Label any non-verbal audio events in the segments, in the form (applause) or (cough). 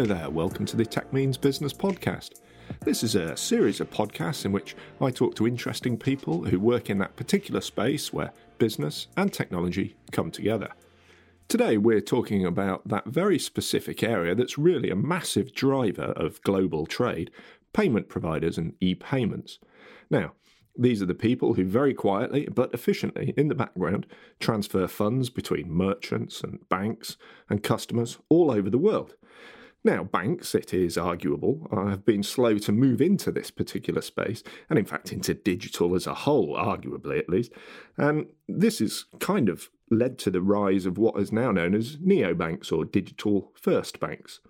Hello there, welcome to the Tech Means Business Podcast. This is a series of podcasts in which I talk to interesting people who work in that particular space where business and technology come together. Today, we're talking about that very specific area that's really a massive driver of global trade payment providers and e payments. Now, these are the people who very quietly but efficiently in the background transfer funds between merchants and banks and customers all over the world. Now, banks, it is arguable, uh, have been slow to move into this particular space, and in fact into digital as a whole, arguably at least. And this has kind of led to the rise of what is now known as neobanks or digital first banks.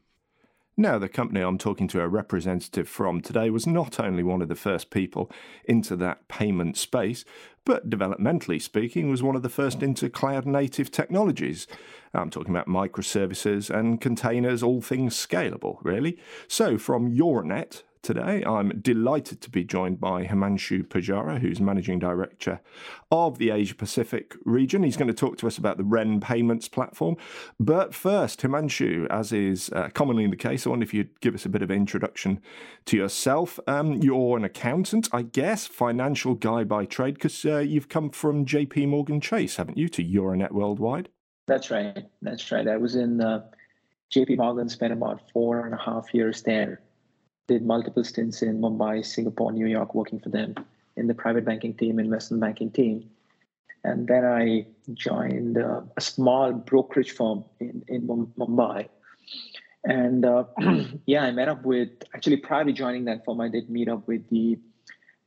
Now, the company I'm talking to a representative from today was not only one of the first people into that payment space, but developmentally speaking, was one of the first into cloud native technologies. I'm talking about microservices and containers, all things scalable, really. So, from Euronet, today. I'm delighted to be joined by Himanshu Pujara, who's Managing Director of the Asia Pacific region. He's going to talk to us about the Ren Payments platform. But first, Himanshu, as is uh, commonly the case, I wonder if you'd give us a bit of introduction to yourself. Um, you're an accountant, I guess, financial guy by trade, because uh, you've come from JP Morgan Chase, haven't you, to Euronet Worldwide? That's right. That's right. I was in uh, JP Morgan, spent about four and a half years there did multiple stints in Mumbai, Singapore, New York, working for them in the private banking team, investment banking team. And then I joined uh, a small brokerage firm in, in Mumbai. And uh, (clears throat) yeah, I met up with, actually prior to joining that firm, I did meet up with the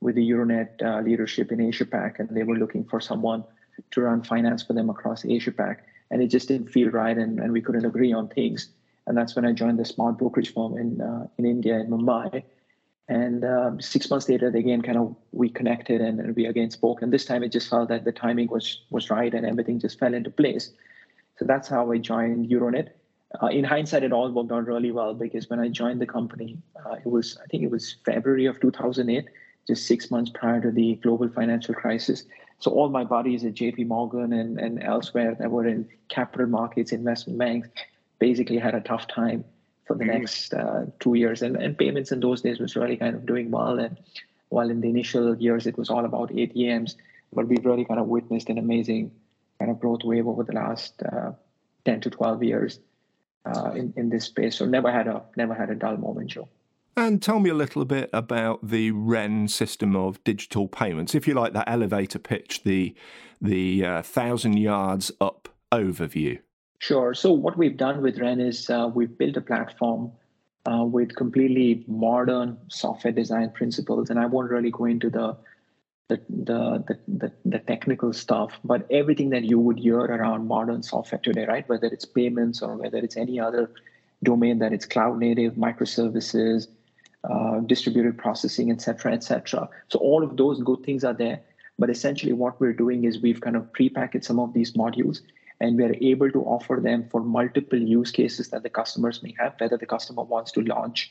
with the Euronet uh, leadership in Asia Pac, and they were looking for someone to run finance for them across Asia Pac. And it just didn't feel right, and, and we couldn't agree on things and that's when I joined the smart brokerage firm in uh, in India in Mumbai. And um, six months later, they again kind of we connected and, and, we again spoke. And this time, it just felt that the timing was was right and everything just fell into place. So that's how I joined Euronet. Uh, in hindsight, it all worked out really well because when I joined the company, uh, it was I think it was February of 2008, just six months prior to the global financial crisis. So all my buddies at JP Morgan and, and elsewhere that were in capital markets, investment banks, basically had a tough time for the mm-hmm. next uh, two years. And, and payments in those days was really kind of doing well. And while in the initial years it was all about ATMs, but we've really kind of witnessed an amazing kind of growth wave over the last uh, 10 to 12 years uh, in, in this space. So never had a never had a dull moment, Joe. And tell me a little bit about the REN system of digital payments, if you like that elevator pitch, the the uh, thousand yards up overview. Sure. So what we've done with Ren is uh, we've built a platform uh, with completely modern software design principles, and I won't really go into the the, the the, the technical stuff, but everything that you would hear around modern software today, right? Whether it's payments or whether it's any other domain that it's cloud native, microservices, uh, distributed processing, et cetera, et cetera. So all of those good things are there. But essentially, what we're doing is we've kind of prepackaged some of these modules and we are able to offer them for multiple use cases that the customers may have, whether the customer wants to launch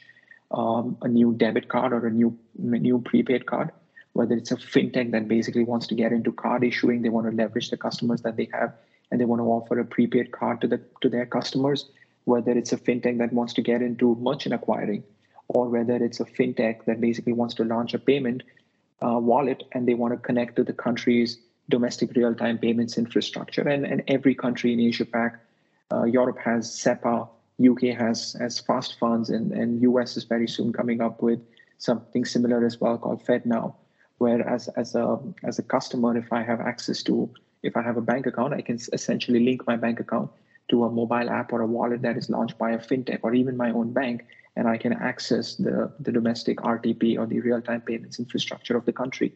um, a new debit card or a new new prepaid card, whether it's a fintech that basically wants to get into card issuing, they want to leverage the customers that they have, and they want to offer a prepaid card to the to their customers, whether it's a fintech that wants to get into merchant acquiring, or whether it's a fintech that basically wants to launch a payment uh, wallet and they want to connect to the country's domestic real-time payments infrastructure. And, and every country in Asia Pac, uh, Europe has SEPA, UK has has fast funds, and, and US is very soon coming up with something similar as well called FedNow, where as, as a as a customer, if I have access to if I have a bank account, I can essentially link my bank account to a mobile app or a wallet that is launched by a fintech or even my own bank, and I can access the, the domestic RTP or the real-time payments infrastructure of the country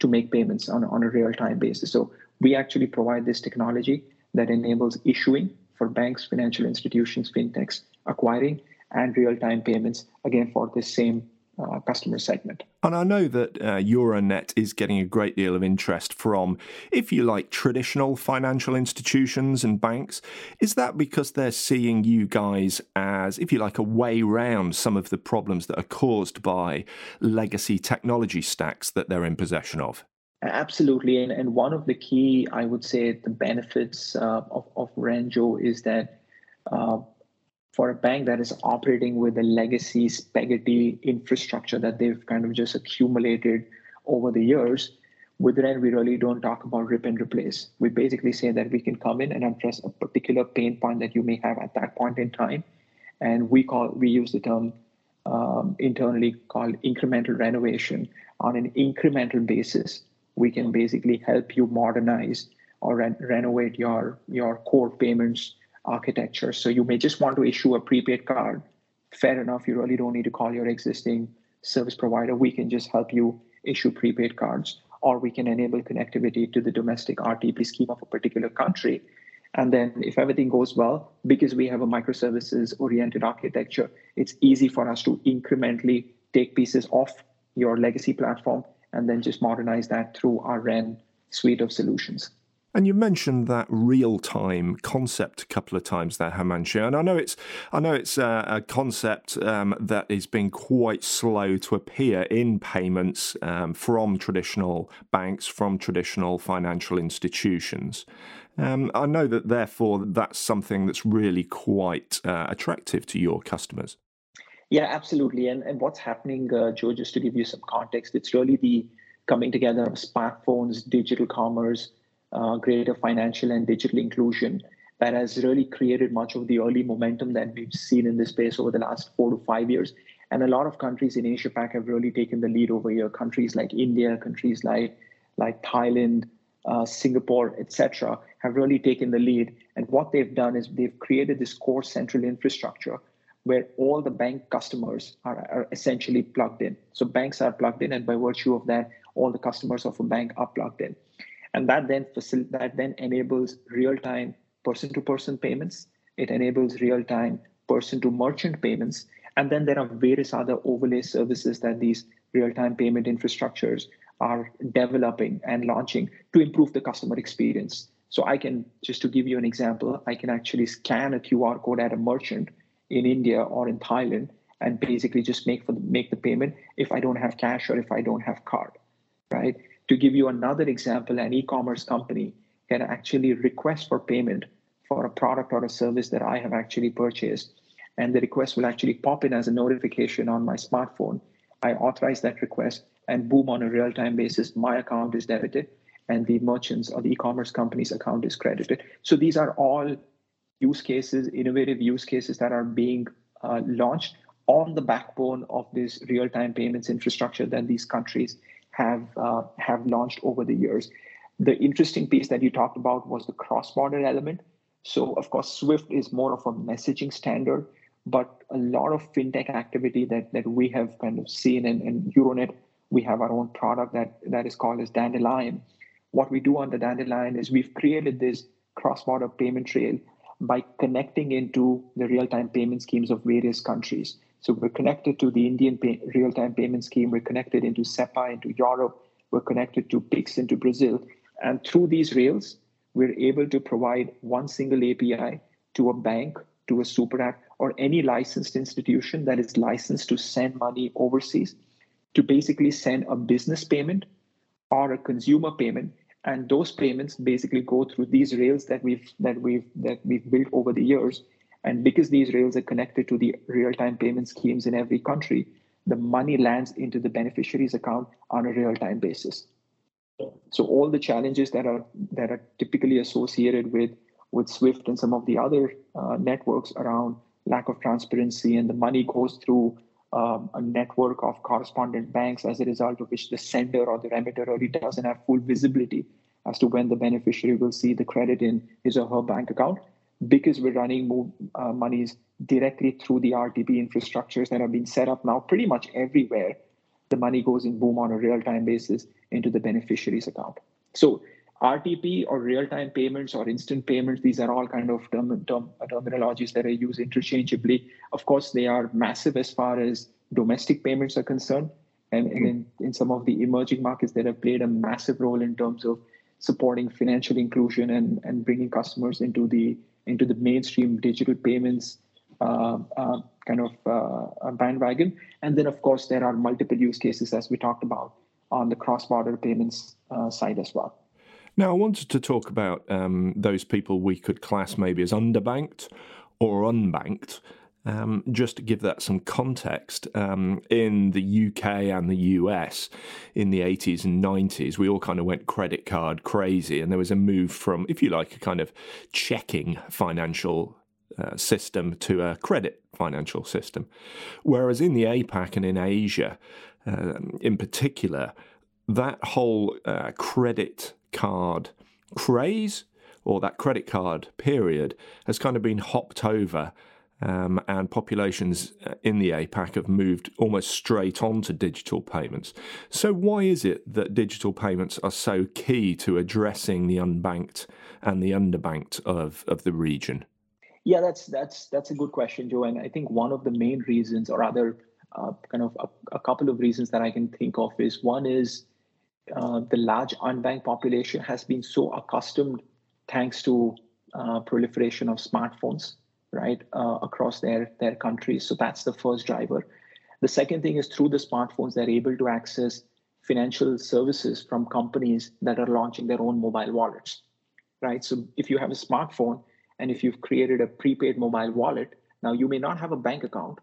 to make payments on, on a real time basis. So we actually provide this technology that enables issuing for banks, financial institutions, fintechs, acquiring, and real time payments, again, for the same uh, customer segment. And I know that uh, Euronet is getting a great deal of interest from, if you like, traditional financial institutions and banks. Is that because they're seeing you guys as, if you like, a way round some of the problems that are caused by legacy technology stacks that they're in possession of? Absolutely. And, and one of the key, I would say, the benefits uh, of, of Renjo is that uh, for a bank that is operating with a legacy spaghetti infrastructure that they've kind of just accumulated over the years, with Ren, we really don't talk about rip and replace. We basically say that we can come in and address a particular pain point that you may have at that point in time, and we call we use the term um, internally called incremental renovation. On an incremental basis, we can basically help you modernize or re- renovate your your core payments architecture. So you may just want to issue a prepaid card. Fair enough, you really don't need to call your existing service provider. We can just help you issue prepaid cards or we can enable connectivity to the domestic RTP scheme of a particular country. And then, if everything goes well, because we have a microservices oriented architecture, it's easy for us to incrementally take pieces off your legacy platform and then just modernize that through our REN suite of solutions. And you mentioned that real-time concept a couple of times there, Himanshu. And I know it's I know it's a, a concept um, that is being quite slow to appear in payments um, from traditional banks, from traditional financial institutions. Um, I know that therefore that's something that's really quite uh, attractive to your customers. Yeah, absolutely. And and what's happening, uh, Joe? Just to give you some context, it's really the coming together of smartphones, digital commerce uh, greater financial and digital inclusion that has really created much of the early momentum that we've seen in this space over the last four to five years. And a lot of countries in Asia Pac have really taken the lead over here. Countries like India, countries like like Thailand, uh, Singapore, etc., have really taken the lead. And what they've done is they've created this core central infrastructure where all the bank customers are, are essentially plugged in. So banks are plugged in, and by virtue of that, all the customers of a bank are plugged in and that then facil- that then enables real-time person-to-person payments. It enables real-time person-to-merchant payments, and then there are various other overlay services that these real-time payment infrastructures are developing and launching to improve the customer experience. So I can just to give you an example, I can actually scan a QR code at a merchant in India or in Thailand and basically just make for the, make the payment if I don't have cash or if I don't have card, right? To give you another example, an e-commerce company can actually request for payment for a product or a service that I have actually purchased. And the request will actually pop in as a notification on my smartphone. I authorize that request, and boom, on a real time basis, my account is debited and the merchant's or the e commerce company's account is credited. So these are all use cases, innovative use cases that are being uh, launched on the backbone of this real time payments infrastructure that these countries have uh, have launched over the years. The interesting piece that you talked about was the cross-border element. So of course, Swift is more of a messaging standard, but a lot of fintech activity that that we have kind of seen in, Euronet, we have our own product that that is called as Dandelion. What we do on the Dandelion is we've created this cross-border payment rail by connecting into the real-time payment schemes of various countries. So we're connected to the Indian pay, real-time payment scheme. We're connected into SEPA into Europe. We're connected to PIX into Brazil. And through these rails, we're able to provide one single API to a bank, to a super app, or any licensed institution that is licensed to send money overseas to basically send a business payment or a consumer payment and those payments basically go through these rails that we've that we've that we've built over the years and because these rails are connected to the real-time payment schemes in every country, the money lands into the beneficiary's account on a real-time basis. So all the challenges that are that are typically associated with with Swift and some of the other uh, networks around lack of transparency and the money goes through um, a network of correspondent banks as a result of which the sender or the remitter really doesn't have full visibility as to when the beneficiary will see the credit in his or her bank account because we're running move, uh, monies directly through the RTP infrastructures that have been set up now pretty much everywhere, the money goes in boom on a real time basis into the beneficiary's account. So RTP or real time payments or instant payments, these are all kind of term, term, uh, terminologies that are used interchangeably. Of course, they are massive as far as domestic payments are concerned. And, and in, in some of the emerging markets that have played a massive role in terms of supporting financial inclusion and, and bringing customers into the into the mainstream digital payments uh, uh, kind of uh, bandwagon. And then, of course, there are multiple use cases, as we talked about, on the cross border payments uh, side as well. Now, I wanted to talk about um, those people we could class maybe as underbanked or unbanked. Um, just to give that some context, um, in the UK and the US in the 80s and 90s, we all kind of went credit card crazy, and there was a move from, if you like, a kind of checking financial uh, system to a credit financial system. Whereas in the APAC and in Asia, uh, in particular, that whole uh, credit card craze or that credit card period has kind of been hopped over. Um, and populations uh, in the APAC have moved almost straight on to digital payments. So, why is it that digital payments are so key to addressing the unbanked and the underbanked of, of the region? Yeah, that's that's that's a good question, Joe. And I think one of the main reasons, or other uh, kind of a, a, couple of reasons that I can think of, is one is uh, the large unbanked population has been so accustomed, thanks to uh, proliferation of smartphones, right, uh, across their their countries. So that's the first driver. The second thing is through the smartphones, they're able to access financial services from companies that are launching their own mobile wallets, right? So if you have a smartphone and if you've created a prepaid mobile wallet, now you may not have a bank account,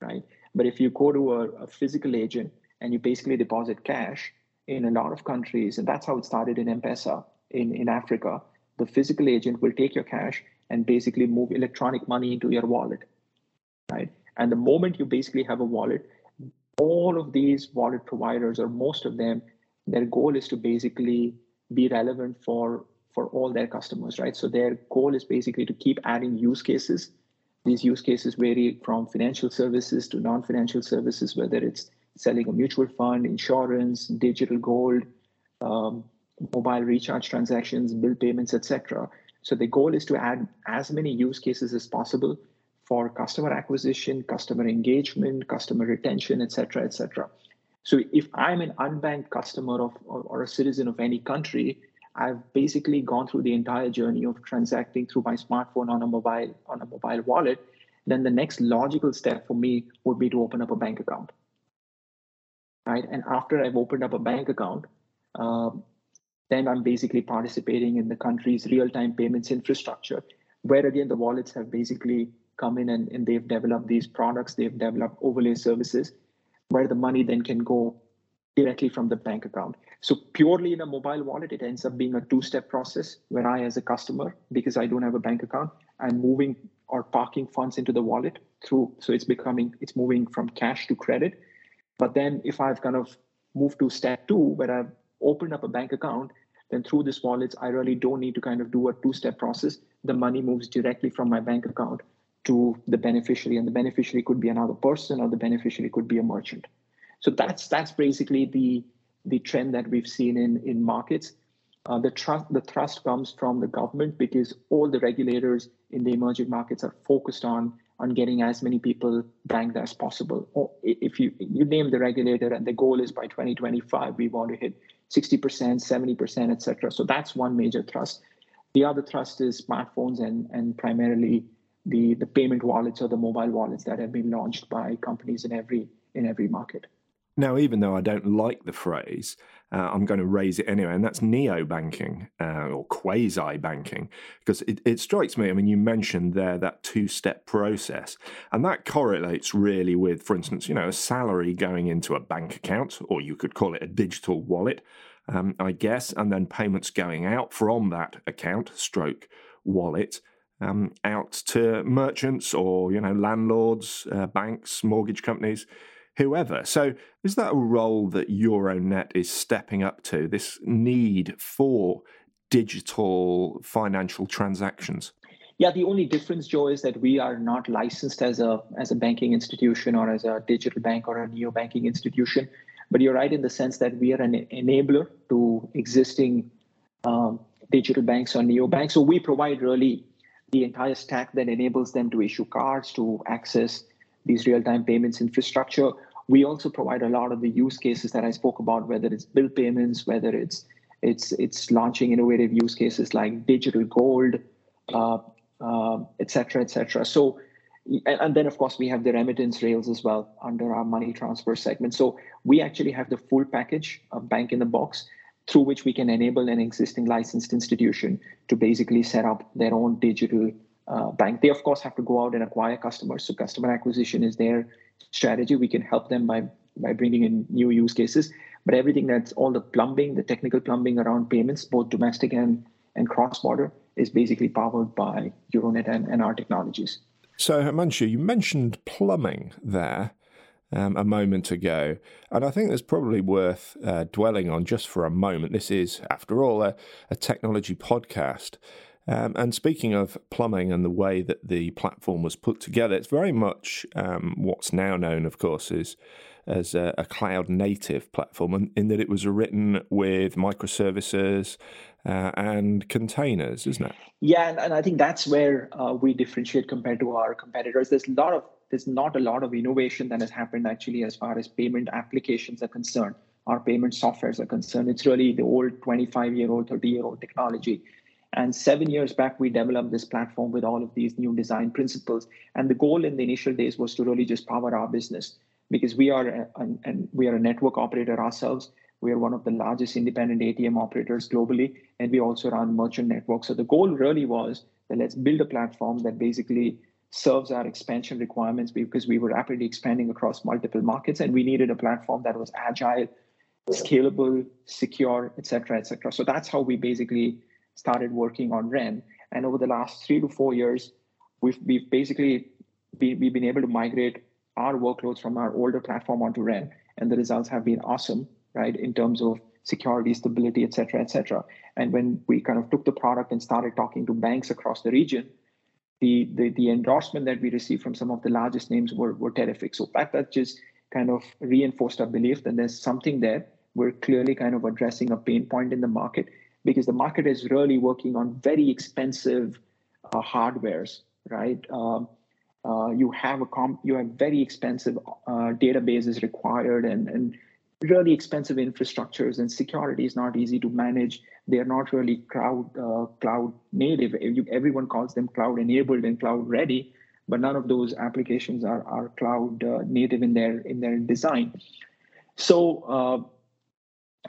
right? But if you go to a, a physical agent and you basically deposit cash, in a lot of countries, and that's how it started in M-Pesa in, in Africa. The physical agent will take your cash and basically move electronic money into your wallet, right? And the moment you basically have a wallet, all of these wallet providers, or most of them, their goal is to basically be relevant for for all their customers, right? So their goal is basically to keep adding use cases. These use cases vary from financial services to non-financial services, whether it's selling a mutual fund, insurance, digital gold, um, mobile recharge transactions, bill payments, etc. So the goal is to add as many use cases as possible for customer acquisition, customer engagement, customer retention, etc., etc. So if I'm an unbanked customer of or, or a citizen of any country, I've basically gone through the entire journey of transacting through my smartphone on a mobile on a mobile wallet. Then the next logical step for me would be to open up a bank account right? And after I've opened up a bank account, um, then I'm basically participating in the country's real-time payments infrastructure, where again the wallets have basically come in and, and they've developed these products, they've developed overlay services, where the money then can go directly from the bank account. So purely in a mobile wallet, it ends up being a two-step process where I, as a customer, because I don't have a bank account, I'm moving or parking funds into the wallet through. So it's becoming, it's moving from cash to credit but then if I've kind of moved to step two, where I've opened up a bank account, then through this wallets, I really don't need to kind of do a two-step process. The money moves directly from my bank account to the beneficiary, and the beneficiary could be another person, or the beneficiary could be a merchant. So that's that's basically the the trend that we've seen in in markets. Uh, the trust the thrust comes from the government because all the regulators in the emerging markets are focused on on getting as many people banked as possible. Or if you you name the regulator and the goal is by 2025 we want to hit 60%, 70%, etc. So that's one major thrust. The other thrust is smartphones and and primarily the the payment wallets or the mobile wallets that have been launched by companies in every in every market. Now, even though I don't like the phrase, uh, I'm going to raise it anyway, and that's neo banking uh, or quasi banking, because it, it, strikes me. I mean, you mentioned there that two step process, and that correlates really with, for instance, you know, a salary going into a bank account, or you could call it a digital wallet, um, I guess, and then payments going out from that account, stroke wallet. Um, out to merchants or you know landlords, uh, banks, mortgage companies, whoever. So, is that a role that Euronet is stepping up to? This need for digital financial transactions? Yeah, the only difference, Joe, is that we are not licensed as a as a banking institution or as a digital bank or a neo banking institution. But you're right in the sense that we are an enabler to existing um, digital banks or neo banks. So we provide really the entire stack that enables them to issue cards, to access these real-time payments infrastructure. We also provide a lot of the use cases that I spoke about, whether it's bill payments, whether it's it's it's launching innovative use cases like digital gold, uh, uh, et cetera, et cetera. So, and then of course we have the remittance rails as well under our money transfer segment. So we actually have the full package of bank in the box through which we can enable an existing licensed institution to basically set up their own digital uh, bank. They of course have to go out and acquire customers. So customer acquisition is their strategy. We can help them by by bringing in new use cases. But everything that's all the plumbing, the technical plumbing around payments, both domestic and and cross border, is basically powered by Euronet and, and our technologies. So Himanshu, you mentioned plumbing there. Um, a moment ago. And I think it's probably worth uh, dwelling on just for a moment. This is, after all, a, a technology podcast. Um, and speaking of plumbing and the way that the platform was put together, it's very much um, what's now known, of course, as as a, a, cloud native platform, in that it was written with microservices uh, and containers, isn't it? Yeah, and, and I think that's where uh, we differentiate compared to our competitors. There's a lot of there's not a lot of innovation that has happened actually as far as payment applications are concerned. Our payment softwares are concerned. It's really the old 25 year old, 30 year old technology and seven years back, we developed this platform with all of these new design principles. And the goal in the initial days was to really just power our business because we are and we are a network operator ourselves. We are one of the largest independent ATM operators globally, and we also run merchant networks. So the goal really was that let's build a platform that basically serves our expansion requirements because we were rapidly expanding across multiple markets, and we needed a platform that was agile, scalable, secure, et cetera, et cetera. So that's how we basically started working on Ren. And over the last three to four years, we've, we've basically been, we've been able to migrate our workloads from our older platform onto Ren. And the results have been awesome, right? In terms of security, stability, et cetera, et cetera. And when we kind of took the product and started talking to banks across the region, the, the, the endorsement that we received from some of the largest names were, were terrific. So that, that just kind of reinforced our belief that there's something there. We're clearly kind of addressing a pain point in the market because the market is really working on very expensive uh, hardwares, right? Um, uh, you have a comp- you have very expensive uh, databases required and, and really expensive infrastructures and security is not easy to manage. They're not really cloud uh, cloud native. Everyone calls them cloud enabled and cloud ready, but none of those applications are, are cloud uh, native in their in their design. So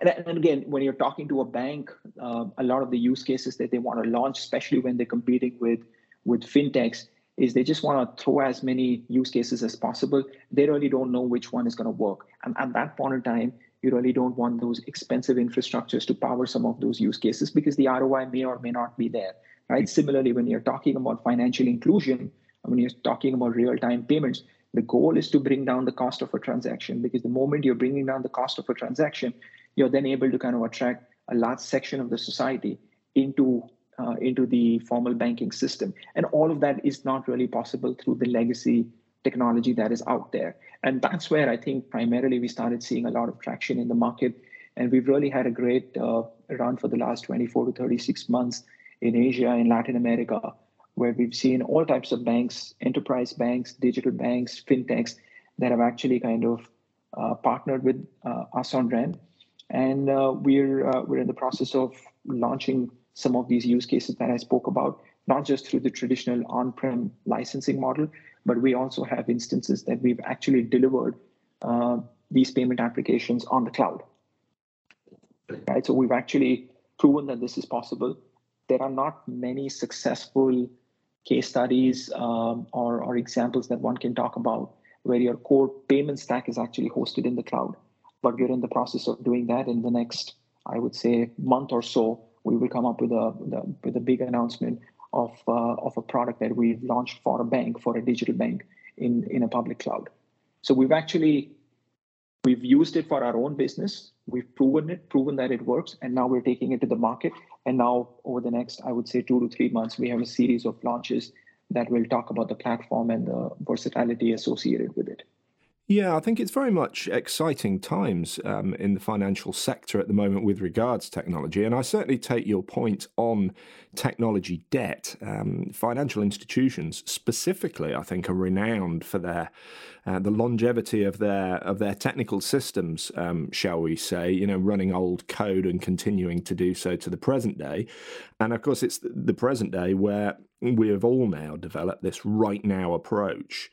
uh, and, again, when you're talking to a bank, uh, a lot of the use cases that they want to launch, especially when they're competing with with fintechs, is they just want to throw as many use cases as possible. They really don't know which one is going to work. And at that point in time, you really don't want those expensive infrastructures to power some of those use cases because the ROI may or may not be there. Right. Similarly, when you're talking about financial inclusion, when you're talking about real-time payments, the goal is to bring down the cost of a transaction because the moment you're bringing down the cost of a transaction, you're then able to kind of attract a large section of the society into uh, into the formal banking system. And all of that is not really possible through the legacy technology that is out there. And that's where i think primarily we started seeing a lot of traction in the market. And we've really had a great uh, run for the last 24 to 36 months in asia and latin america where we've seen all types of banks enterprise banks digital banks fintechs that have actually kind of uh, partnered with uh, us on ren and uh, we're uh, we're in the process of launching some of these use cases that I spoke about, not just through the traditional on-prem licensing model, but we also have instances that we've actually delivered uh, these payment applications on the cloud. Right, so we've actually proven that this is possible. There are not many successful case studies um, or, or examples that one can talk about where your core payment stack is actually hosted in the cloud but we're in the process of doing that in the next, I would say, month or so. We will come up with a with a big announcement of uh, of a product that we've launched for a bank, for a digital bank in in a public cloud. So we've actually we've used it for our own business. We've proven it, proven that it works, and now we're taking it to the market. And now, over the next, I would say, two to three months, we have a series of launches that will talk about the platform and the versatility associated with it. Yeah, I think it's very much exciting times um, in the financial sector at the moment with regards to technology. And I certainly take your point on technology debt. Um, financial institutions, specifically, I think, are renowned for their uh, the longevity of their of their technical systems, um, shall we say? You know, running old code and continuing to do so to the present day. And of course, it's the present day where we have all now developed this right now approach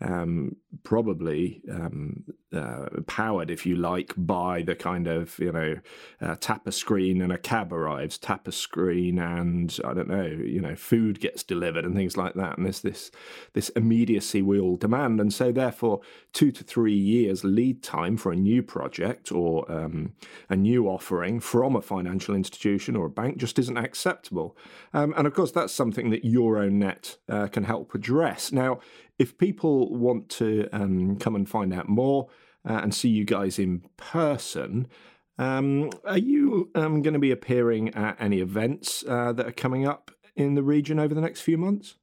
um, probably um, uh, powered, if you like, by the kind of you know uh, tap a screen and a cab arrives, tap a screen and I don't know, you know, food gets delivered and things like that. And there's this this immediacy we all demand, and so therefore two to three years lead time for a new project or um, a new offering from a financial institution or a bank just isn't acceptable. Um, and of course, that's something that Euronet uh, can help address. Now, if people want to um, come and find out more uh, and see you guys in person, um, are you um, going to be appearing at any events uh, that are coming up in the region over the next few months?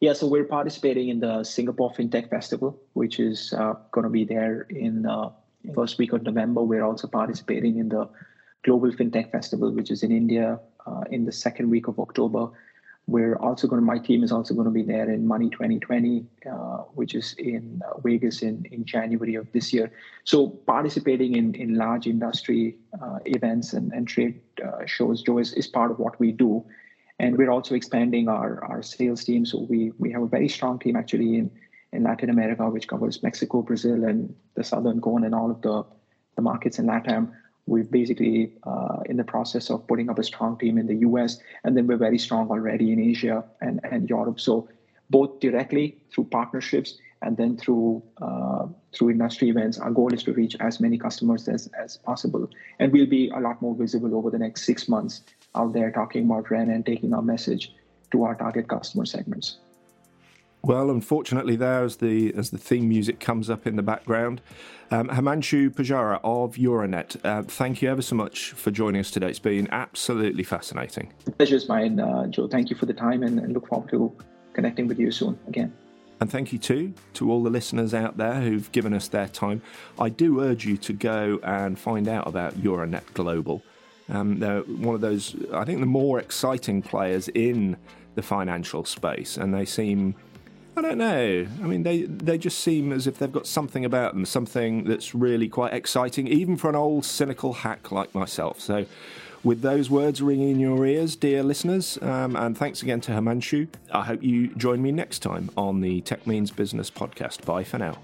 Yeah, so we're participating in the Singapore FinTech Festival, which is uh, going to be there in uh, first week of November. We're also participating in the Global FinTech Festival, which is in India uh, in the second week of October. We're also going to, my team is also going to be there in Money 2020, uh, which is in uh, Vegas in, in January of this year. So participating in, in large industry uh, events and, and trade uh, shows, Joe, is, is part of what we do. And we're also expanding our, our sales team. So we, we have a very strong team actually in, in Latin America, which covers Mexico, Brazil, and the Southern Cone and all of the, the markets in LATAM We've basically uh, in the process of putting up a strong team in the US, and then we're very strong already in Asia and, and Europe. So both directly through partnerships and then through uh, through industry events, our goal is to reach as many customers as, as possible. And we'll be a lot more visible over the next six months out there talking about Ren and taking our message to our target customer segments. Well, unfortunately, there as the as the theme music comes up in the background, um, Himanshu Pujara of Euronet, uh, thank you ever so much for joining us today. It's been absolutely fascinating. The is mine, uh, Joe. Thank you for the time, and, and look forward to connecting with you soon again. And thank you too to all the listeners out there who've given us their time. I do urge you to go and find out about Euronet Global. Um, they're one of those, I think, the more exciting players in the financial space, and they seem I don't know. I mean, they they just seem as if they've got something about them, something that's really quite exciting, even for an old cynical hack like myself. So, with those words ringing in your ears, dear listeners, um, and thanks again to Himanshu, I hope you join me next time on the Tech Means Business podcast. Bye for now.